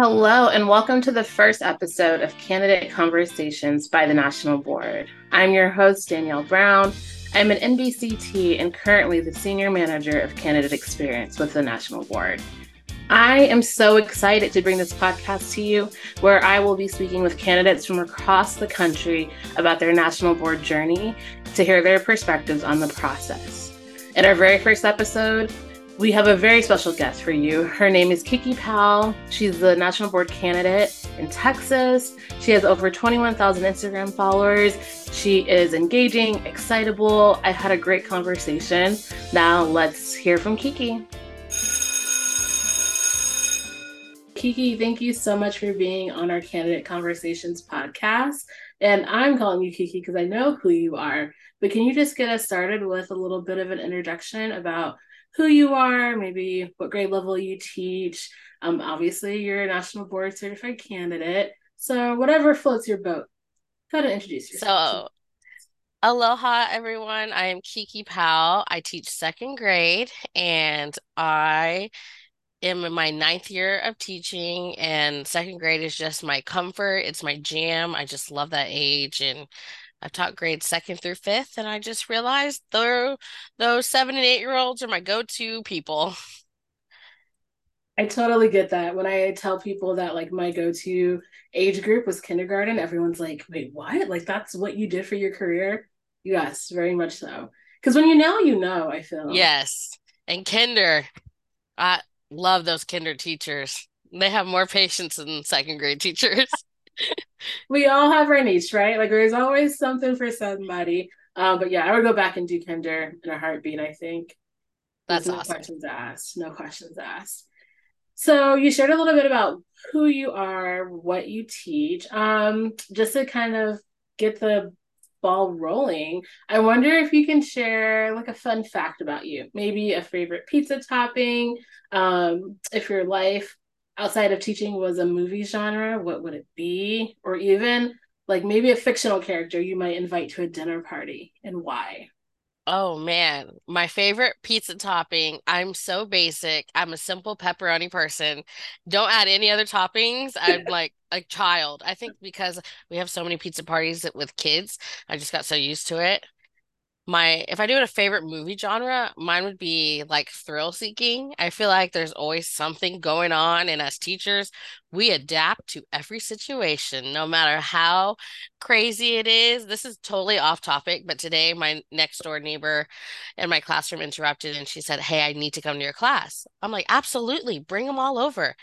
Hello, and welcome to the first episode of Candidate Conversations by the National Board. I'm your host, Danielle Brown. I'm an NBCT and currently the Senior Manager of Candidate Experience with the National Board. I am so excited to bring this podcast to you, where I will be speaking with candidates from across the country about their National Board journey to hear their perspectives on the process. In our very first episode, we have a very special guest for you. Her name is Keke Powell. She's the National Board candidate in Texas. She has over 21,000 Instagram followers. She is engaging, excitable. I had a great conversation. Now let's hear from Keke. Keke, thank you so much for being on our Candidate Conversations podcast. And I'm calling you Keke because I know who you are. But can you just get us started with a little bit of an introduction about who you are, maybe what grade level you teach. Um, obviously, you're a national board certified candidate. So, whatever floats your boat, go to introduce yourself. So, aloha, everyone. I am Keke Powell. I teach second grade and I am in my ninth year of teaching, and second grade is just my comfort. It's my jam. I just love that age. And I've taught grades second through fifth, and I just realized those those seven and eight year olds are my go to people. I totally get that. When I tell people that like my go to age group was kindergarten, everyone's like, "Wait, what? Like that's what you did for your career?" Yes, very much so. Because when you know, you know. I feel yes, and kinder, I love those kinder teachers. They have more patience than second grade teachers. we all have our niche, right? Like there's always something for somebody. Um, but yeah, I would go back and do kinder in a heartbeat. I think that's no awesome. questions asked. No questions asked. So you shared a little bit about who you are, what you teach. Um, just to kind of get the ball rolling, I wonder if you can share like a fun fact about you, maybe a favorite pizza topping, um, if your life outside of teaching was a movie genre, what would it be? Or even like maybe a fictional character you might invite to a dinner party and why? Oh man, my favorite pizza topping. I'm so basic. I'm a simple pepperoni person. Don't add any other toppings. I'm like a child. I think because we have so many pizza parties with kids, I just got so used to it my if I do it a favorite movie genre, mine would be like thrill seeking. I feel like there's always something going on, and as teachers, we adapt to every situation, no matter how crazy it is. This is totally off topic, but today my next door neighbor in my classroom interrupted and she said, Hey, I need to come to your class. I'm like, Absolutely, bring them all over.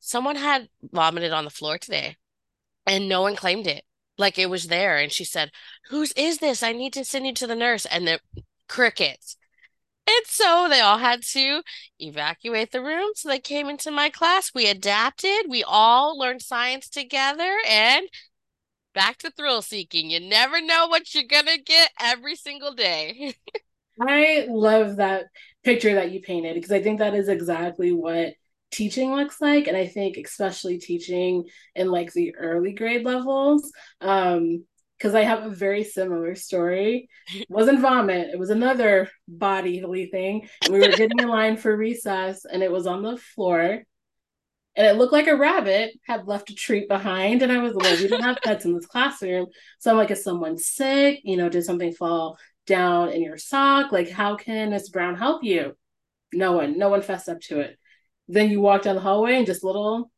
Someone had vomited on the floor today and no one claimed it like it was there and she said whose is this? I need to send you to the nurse and the crickets. And so they all had to evacuate the room so they came into my class. We adapted we all learned science together and back to thrill seeking. You never know what you're gonna get every single day. I love that picture that you painted because i think that is exactly what teaching looks like and i think especially teaching in like the early grade levels um because i have a very similar story. It wasn't vomit it was another bodily thing and we were getting in line for recess and it was on the floor and it looked like a rabbit had left a treat behind and i was like we don't have pets in this classroom. So i'm like is someone sick? You know did something fall down in your sock? Like how can miss brown help you? No one no one fessed up to it then you walk down the hallway and just little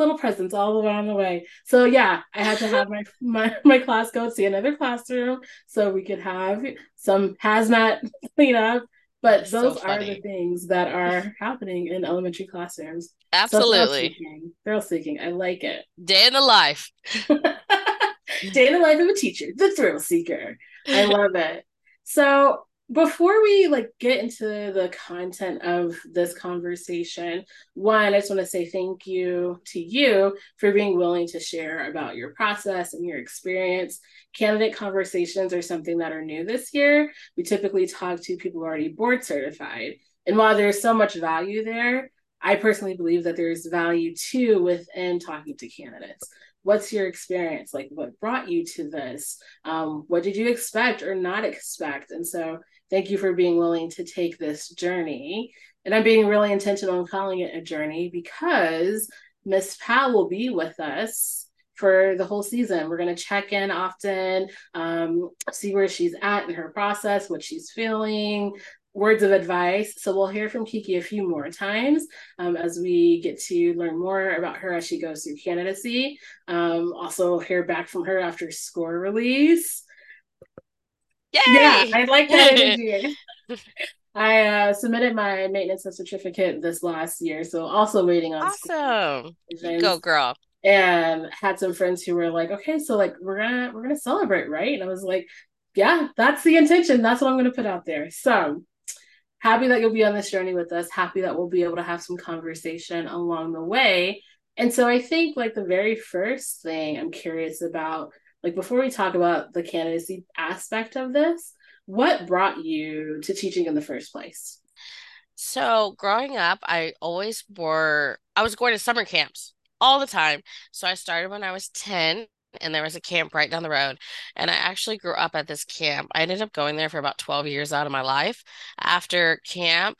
little presents all around the way. So yeah, I had to have my my, my class go see another classroom so we could have some hazmat cleanup. But That's those so are the things that are happening in elementary classrooms. Absolutely. So thrill seeking. I like it. Day in the life. Day in the life of a teacher, the thrill seeker. I love it. So before we like get into the content of this conversation one i just want to say thank you to you for being willing to share about your process and your experience. Candidate conversations are something that are new this year. We typically talk to people already board certified. And while there's so much value there i personally believe that there's value too within talking to candidates. What's your experience? Like what brought you to this? Um, what did you expect or not expect? And so Thank you for being willing to take this journey. And I'm being really intentional in calling it a journey because Miss Pat will be with us for the whole season. We're going to check in often, um, see where she's at in her process, what she's feeling, words of advice. So we'll hear from Keke a few more times um, as we get to learn more about her as she goes through candidacy. Um, also, hear back from her after score release. Yay! Yeah, I like that energy. I uh, submitted my maintenance of certificate this last year, so also waiting on. Awesome, go girl! And had some friends who were like, "Okay, so like we're gonna we're gonna celebrate, right?" And I was like, "Yeah, that's the intention. That's what I'm gonna put out there." So happy that you'll be on this journey with us. Happy that we'll be able to have some conversation along the way. And so I think like the very first thing I'm curious about, like before we talk about the candidacy aspect of this, what brought you to teaching in the first place? So, growing up, I always were, I was going to summer camps all the time. So, I started when I was 10 and there was a camp right down the road. And I actually grew up at this camp. I ended up going there for about 12 years out of my life. After camp,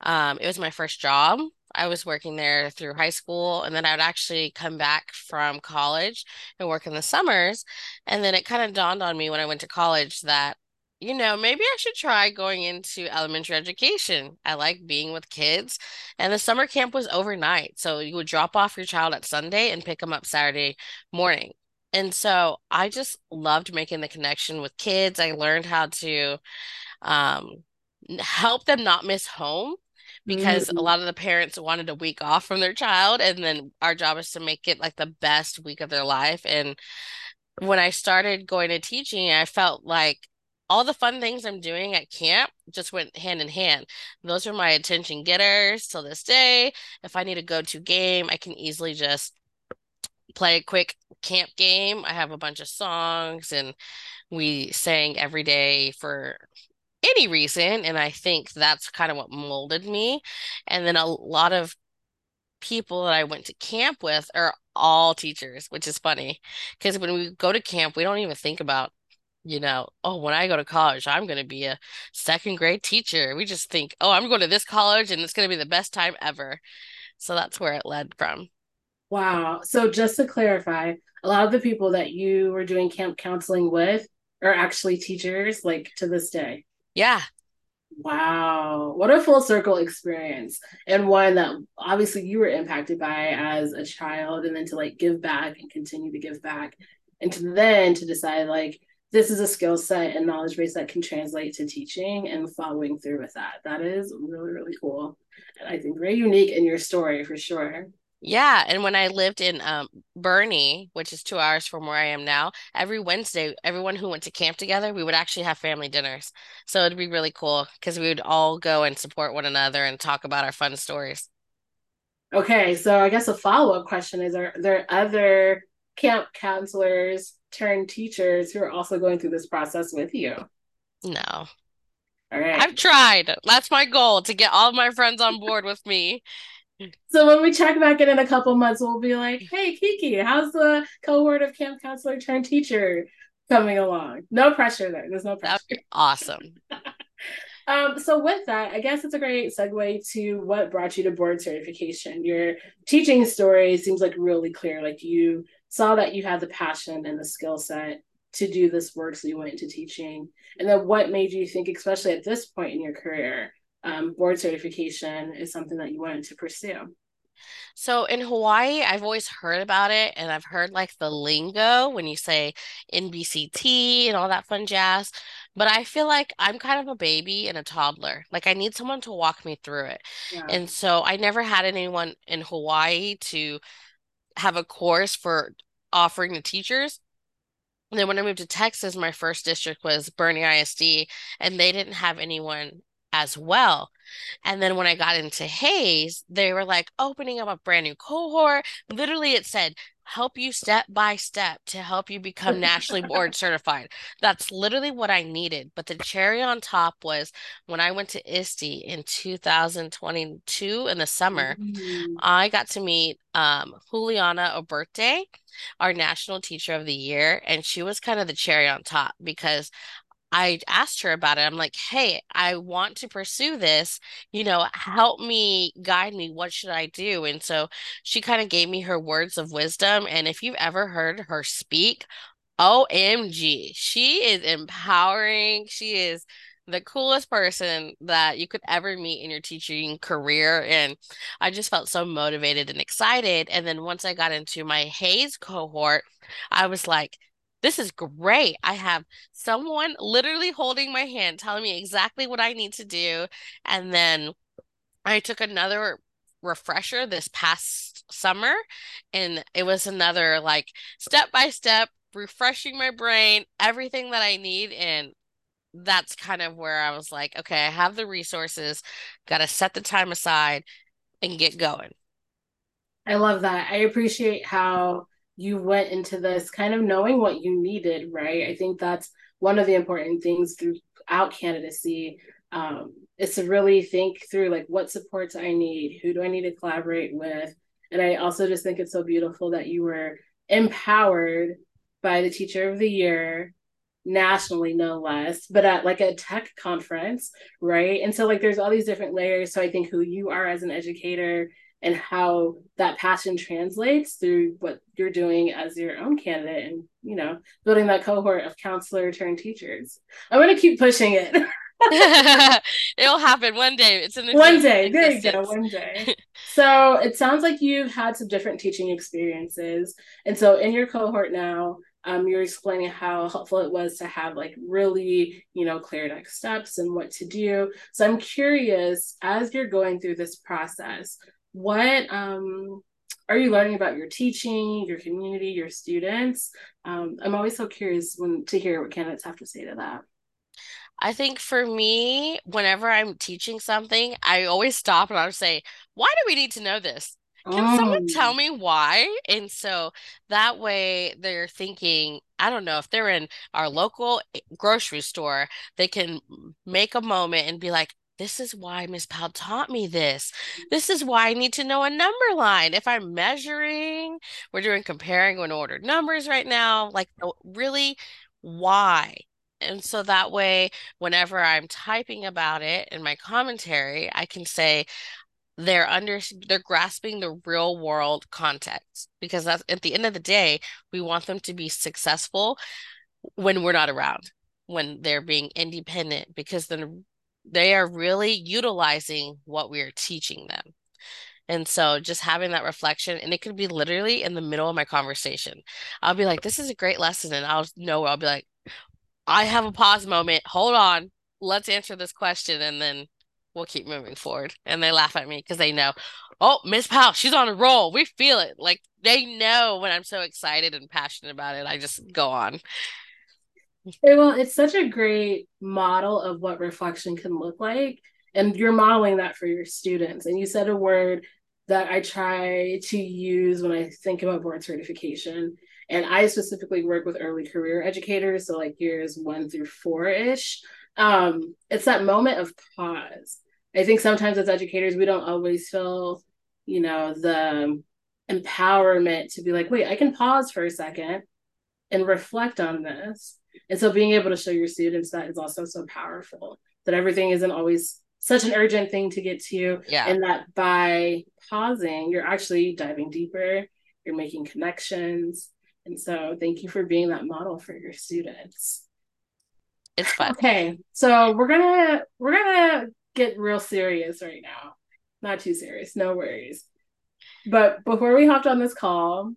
um, it was my first job. I was working there through high school, and then I would actually come back from college and work in the summers. And then it kind of dawned on me when I went to college that you know, maybe I should try going into elementary education. I like being with kids. And the summer camp was overnight. So you would drop off your child at Sunday and pick them up Saturday morning. And so I just loved making the connection with kids. I learned how to um, help them not miss home because mm-hmm. a lot of the parents wanted a week off from their child. And then our job is to make it like the best week of their life. And when I started going to teaching, I felt like all the fun things I'm doing at camp just went hand in hand. Those are my attention getters till this day. If I need a go to game, I can easily just play a quick camp game. I have a bunch of songs and we sang every day for any reason. And I think that's kind of what molded me. And then a lot of people that I went to camp with are all teachers, which is funny because when we go to camp, we don't even think about you know, oh, when I go to college, I'm going to be a second grade teacher. We just think, oh, I'm going to this college and it's going to be the best time ever. So that's where it led from. Wow. So just to clarify, a lot of the people that you were doing camp counseling with are actually teachers, like to this day. Yeah. Wow. What a full circle experience. And one that obviously you were impacted by as a child, and then to like give back and continue to give back. And to then to decide, like, this is a skill set and knowledge base that can translate to teaching and following through with that. That is really, really cool. And I think very unique in your story for sure. Yeah, and when I lived in um, Boerne, which is two hours from where I am now, every Wednesday, everyone who went to camp together, we would actually have family dinners. So it'd be really cool because we would all go and support one another and talk about our fun stories. Okay, so I guess a follow up question is: Are there other camp counselors turned teachers who are also going through this process with you? No. All right. I've tried. That's my goal to get all my friends on board with me. So when we check back in in a couple months, we'll be like, "Hey, Keke, how's the cohort of camp counselor turned teacher coming along?" No pressure there. There's no pressure. awesome. um, so with that, I guess it's a great segue to what brought you to board certification. Your teaching story seems like really clear. Like you saw that you had the passion and the skill set to do this work, so you went into teaching. And then what made you think, especially at this point in your career, um, board certification is something that you wanted to pursue? So in Hawaii, I've always heard about it and I've heard like the lingo when you say NBCT and all that fun jazz. But I feel like I'm kind of a baby and a toddler. Like I need someone to walk me through it. Yeah. And so I never had anyone in Hawaii to have a course for offering the teachers. And then when I moved to Texas, my first district was Boerne ISD, and they didn't have anyone as well. And then when I got into Hays, they were like opening up a brand new cohort. Literally, it said, help you step by step to help you become nationally board certified. That's literally what I needed. But the cherry on top was when I went to ISTE in 2022 in the summer, mm-hmm. I got to meet um, Juliana Urtubey, our national teacher of the year. And she was kind of the cherry on top because I asked her about it. I'm like, hey, I want to pursue this. You know, help me, guide me. What should I do? And so she kind of gave me her words of wisdom. And if you've ever heard her speak, OMG, she is empowering. She is the coolest person that you could ever meet in your teaching career. And I just felt so motivated and excited. And then once I got into my Hays cohort, I was like, this is great. I have someone literally holding my hand, telling me exactly what I need to do. And then I took another refresher this past summer, and it was another like step by step, refreshing my brain, everything that I need. And that's kind of where I was like, okay, I have the resources, got to set the time aside and get going. I love that. I appreciate how you went into this kind of knowing what you needed, right? I think that's one of the important things throughout candidacy um, is to really think through like what supports I need, who do I need to collaborate with, and I also just think it's so beautiful that you were empowered by the Teacher of the Year nationally no less but at like a tech conference right? And so like there's all these different layers. So i think who you are as an educator and how that passion translates through what you're doing as your own candidate and you know building that cohort of counselor turned teachers. I'm going to keep pushing it. It'll happen one day. It's in one day. There you go. One day. So it sounds like you've had some different teaching experiences. And so in your cohort now um, you're explaining how helpful it was to have like really you know clear next steps and what to do. So i'm curious as you're going through this process what um, are you learning about your teaching, your community, your students? Um, I'm always so curious when to hear what candidates have to say to that. I think for me, whenever I'm teaching something, I always stop and I'll say, why do we need to know this? Can someone tell oh. me why? And so that way they're thinking, I don't know, if they're in our local eh, grocery store, they can make a moment and be like, this is why Miss Powell taught me this. Mm-hmm. This is why I need to know a number line. If I'm measuring, we're doing comparing and ordered numbers right now. Like, uh, really, why? And so that way, whenever I'm typing about it in my commentary, I can say they're under they're grasping the real world context because that's at the end of the day, we want them to be successful when we're not around, when they're being independent, because then they are really utilizing what we are teaching them. And so just having that reflection, and it could be literally in the middle of my conversation. I'll be like, this is a great lesson. And I'll know, I'll be like, I have a pause moment. Hold on. Let's answer this question. And then we'll keep moving forward. And they laugh at me because they know, oh, Miss Powell, she's on a roll. We feel it. Like they know when I'm so excited and passionate about it. I just go on. Well, it's such a great model of what reflection can look like. And you're modeling that for your students. And you said a word that I try to use when I think about board certification. And I specifically work with early career educators, so like years one through four ish. Um, it's that moment of pause. I think sometimes as educators, we don't always feel, you know, the empowerment to be like, wait, I can pause for a second and reflect on this and so being able to show your students that is also so powerful that everything isn't always such an urgent thing to get to. Yeah. And that by pausing, you're actually diving deeper, you're making connections. And so thank you for being that model for your students. It's fun. Okay. So we're gonna we're gonna get real serious right now. Not too serious, no worries. But before we hopped on this call,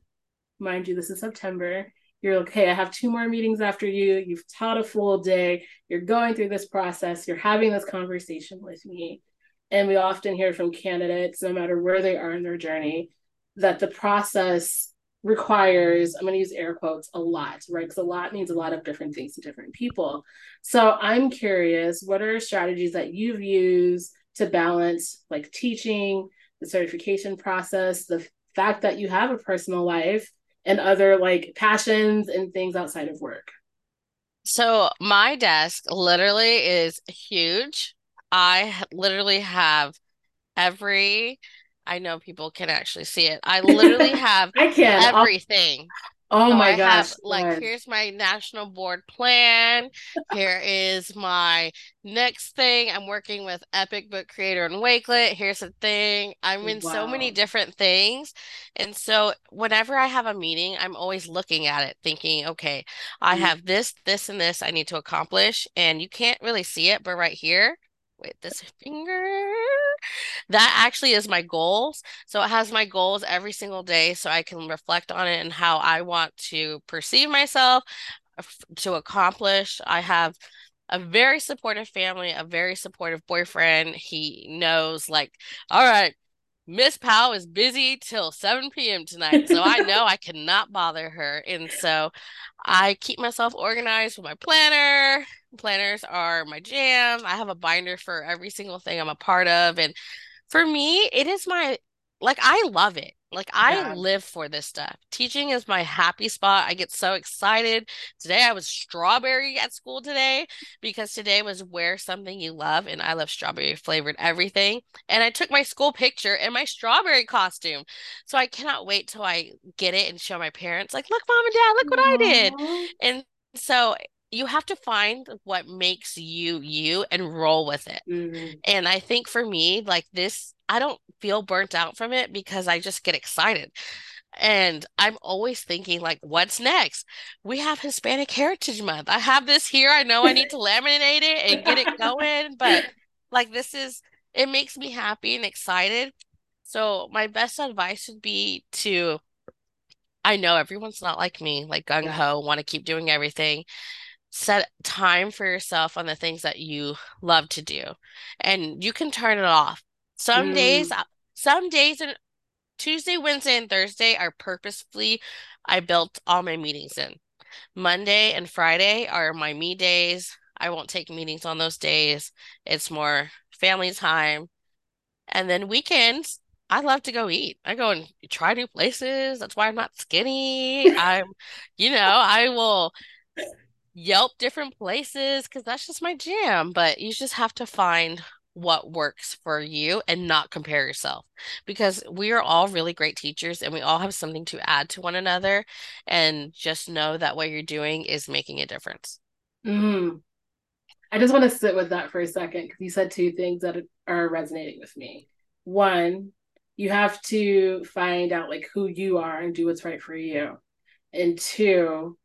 mind you, this is September you're okay, I have two more meetings after you. You've taught a full day. You're going through this process. You're having this conversation with me. And we often hear from candidates, no matter where they are in their journey, that the process requires, I'm going to use air quotes, a lot, right? Because a lot means a lot of different things to different people. So I'm curious, what are strategies that you've used to balance like teaching, the certification process, the fact that you have a personal life and other like passions and things outside of work? So my desk literally is huge. I literally have every I know people can actually see it. I literally have I can everything. Oh So my I have gosh. like here's my national board plan. Here is my next thing. I'm working with Epic Book Creator and Wakelet. Here's the thing. I'm in so many different things. And so whenever I have a meeting, I'm always looking at it, thinking, okay, I Mm, have this, this, and this I need to accomplish. And you can't really see it, but right here, wait, this finger, that actually is my goals. So it has my goals every single day so I can reflect on it and how I want to perceive myself uh, to accomplish. I have a very supportive family, a very supportive boyfriend. He knows, like, all right, Miss Powell is busy till 7 p.m. tonight. So I know I cannot bother her. And so I keep myself organized with my planner. Planners are my jam. I have a binder for every single thing I'm a part of. And for me, it is my, like, I love it. Like, I Yeah. live for this stuff. Teaching is my happy spot. I get so excited. Today I was strawberry at school today because today was wear something you love, and I love strawberry flavored everything. And I took my school picture in my strawberry costume. So I cannot wait till I get it and show my parents, like, look, mom and dad, look what I did. And so you have to find what makes you you and roll with it. Mhm. And I think for me, like this, I don't feel burnt out from it because I just get excited. And I'm always thinking, like, what's next? We have Hispanic Heritage Month. I have this here. I know I need to laminate it and get it going, but like, this is, it makes me happy and excited. So, my best advice would be to, I know everyone's not like me, like gung ho, want to keep doing everything set time for yourself on the things that you love to do and you can turn it off some days Mm. some days and Tuesday, Wednesday, and Thursday are purposefully I built all my meetings in. Monday and Friday are my me days. I won't take meetings on those days. It's more family time. And then weekends, I love to go eat. I go and try new places. That's why I'm not skinny. I'm, you know, I will Yelp different places because that's just my jam. But you just have to find what works for you and not compare yourself because we are all really great teachers and we all have something to add to one another. And just know that what you're doing is making a difference. Mhm. I just want to sit with that for a second because you said two things that are resonating with me. One, you have to find out like who you are and do what's right for you. And two,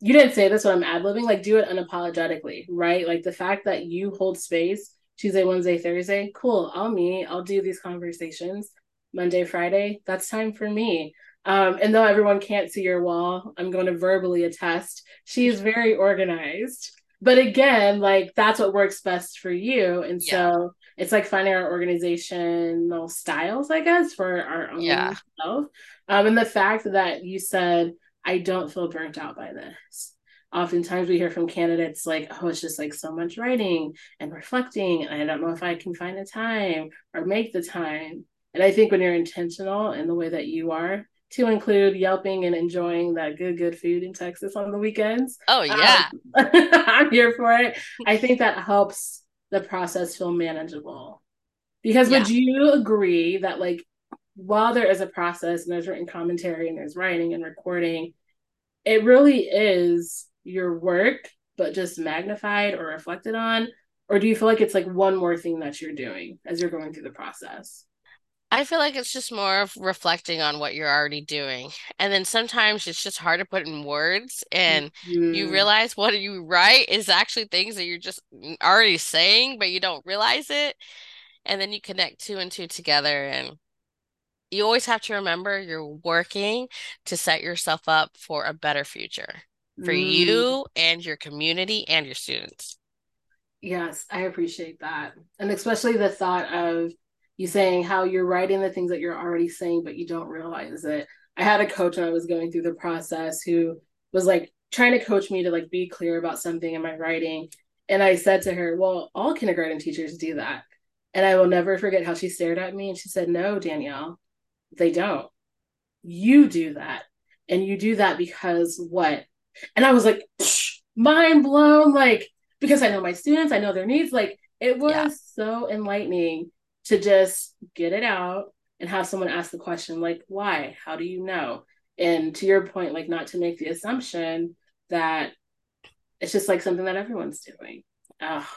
you didn't say this when I'm ad libbing, like do it unapologetically, right? Like the fact that you hold space Tuesday, Wednesday, Thursday, cool. I'll meet, I'll do these conversations. Monday, Friday, that's time for me. Um, and though everyone can't see your wall, I'm going to verbally attest she is very organized. But again, like that's what works best for you. And Yeah. so it's like finding our organizational styles, I guess, for our own Yeah. self. Um, and the fact that you said, I don't feel burnt out by this. Oftentimes we hear from candidates like, oh, it's just like so much writing and reflecting, and I don't know if I can find the time or make the time. And I think when you're intentional in the way that you are, to include yelping and enjoying that good, good food in Texas on the weekends, Oh, yeah. um, I'm here for it. I think that helps the process feel manageable. Because Yeah. would you agree that like while there is a process and there's written commentary and there's writing and recording, it really is your work, but just magnified or reflected on? Or do you feel like it's like one more thing that you're doing as you're going through the process? I feel like it's just more of reflecting on what you're already doing. And then sometimes it's just hard to put in words and you Mm, realize what you write is actually things that you're just already saying, but you don't realize it. And then you connect two and two together and you always have to remember you're working to set yourself up for a better future for mm. you and your community and your students. Yes, I appreciate that. And especially the thought of you saying how you're writing the things that you're already saying, but you don't realize it. I had a coach when I was going through the process who was like trying to coach me to like be clear about something in my writing. And I said to her, Well, all kindergarten teachers do that. And I will never forget how she stared at me and she said, No, Danielle, they don't. You do that. And you do that because what? And I was like, mind blown. Like, because I know my students, I know their needs. Like, it Yeah. was so enlightening to just get it out and have someone ask the question, like, why? How do you know? And to your point, like not to make the assumption that it's just like something that everyone's doing. Oh,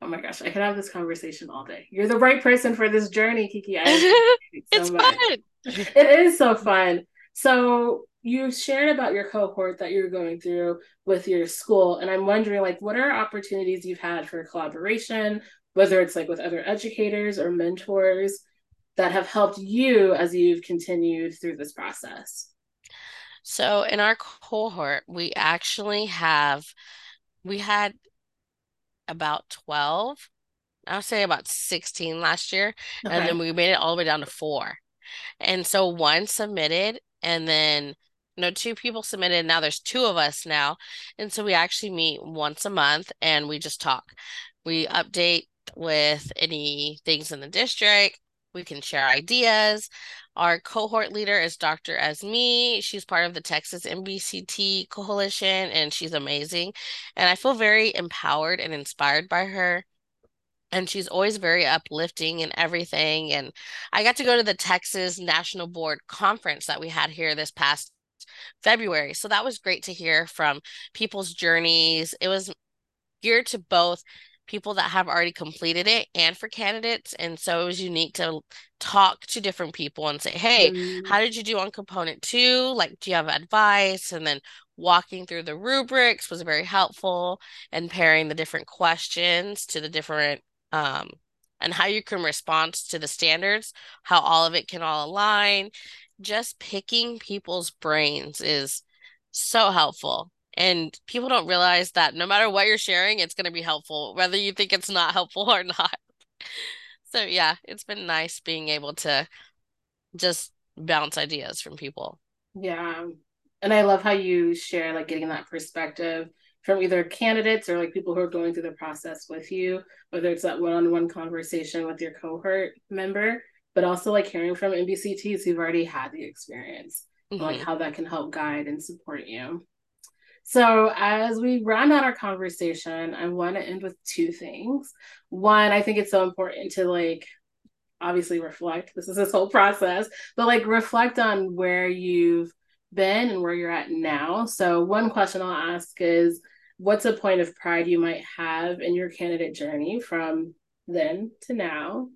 oh my gosh, I could have this conversation all day. You're the right person for this journey, Keke. I it so it's fun. It is so fun. So you shared about your cohort that you're going through with your school, and I'm wondering, like, what are opportunities you've had for collaboration, whether it's like with other educators or mentors that have helped you as you've continued through this process? So in our cohort, we actually have we had about 12, I would say about 16 last year, okay. and then we made it all the way down to four. And so one submitted, and then you know, two people submitted. Now there's two of us now. And so we actually meet once a month and we just talk. We update with any things in the district. We can share ideas. Our cohort leader is Dr. Esme. She's part of the Texas NBCT Coalition and she's amazing. And I feel very empowered and inspired by her. And she's always very uplifting and everything. And I got to go to the Texas National Board Conference that we had here this past February. So that was great to hear from people's journeys. It was geared to both people that have already completed it and for candidates. And so it was unique to talk to different people and say, hey, mm. how did you do on component two? Like, do you have advice? And then walking through the rubrics was very helpful and pairing the different questions to the different um and how you can respond to the standards, how all of it can all align. Just picking people's brains is so helpful. And people don't realize that no matter what you're sharing, it's going to be helpful, whether you think it's not helpful or not. So, yeah, it's been nice being able to just bounce ideas from people. Yeah. And I love how you share, like, getting that perspective from either candidates or like people who are going through the process with you, whether it's that one on one conversation with your cohort member, but also like hearing from NBCTs who've already had the experience, mm-hmm. like how that can help guide and support you. So, as we round out our conversation, I want to end with two things. One, I think it's so important to like obviously reflect. This is this whole process, but like reflect on where you've been and where you're at now. So, one question I'll ask is what's a point of pride you might have in your candidate journey from then to now?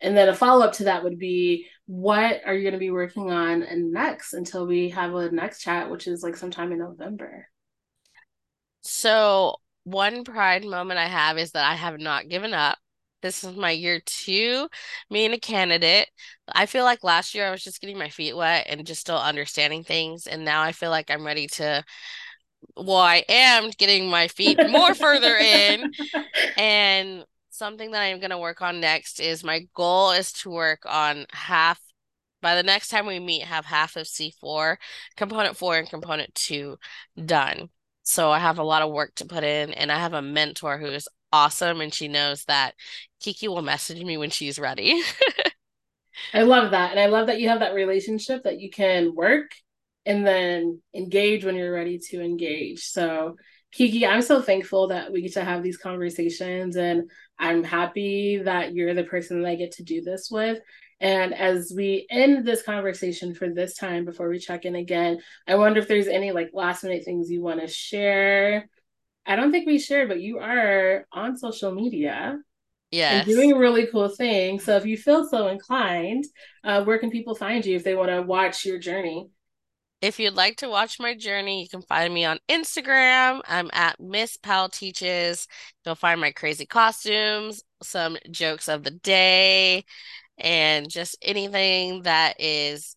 And then a follow up to that would be what are you going to be working on and next until we have a next chat, which is like sometime in November? So, one pride moment I have is that I have not given up. This is my year two being a candidate. I feel like last year I was just getting my feet wet and just still understanding things. And now I feel like I'm ready to, well, I am getting my feet more further in. And something that I'm going to work on next is my goal is to work on half by the next time we meet have half of C4 component 4 and component 2 done. So I have a lot of work to put in, and I have a mentor who is awesome, and she knows that Keke will message me when she's ready. I love that. And I love that you have that relationship that you can work and then engage when you're ready to engage. So, Keke, I'm so thankful that we get to have these conversations, and I'm happy that you're the person that I get to do this with. And as we end this conversation for this time before we check in again, I wonder if there's any like last minute things you want to share. I don't think we shared, but you are on social media. Yes. And doing a really cool things. So if you feel so inclined, uh, where can people find you if they want to watch your journey? If you'd like to watch my journey, you can find me on Instagram. I'm at Miss Powell Teaches. You'll find my crazy costumes, some jokes of the day, and just anything that is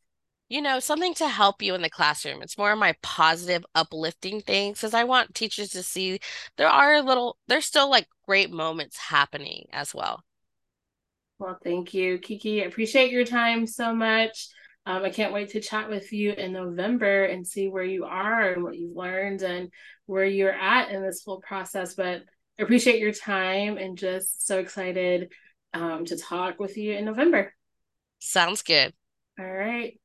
you know something to help you in the classroom it's more of my positive uplifting things because i want teachers to see there are little there's still like great moments happening as well well thank you keke I appreciate your time so much um, i can't wait to chat with you in november and see where you are and what you've learned and where you're at in this whole process but I appreciate your time and just so excited um, to talk with you in November. Sounds good. All right.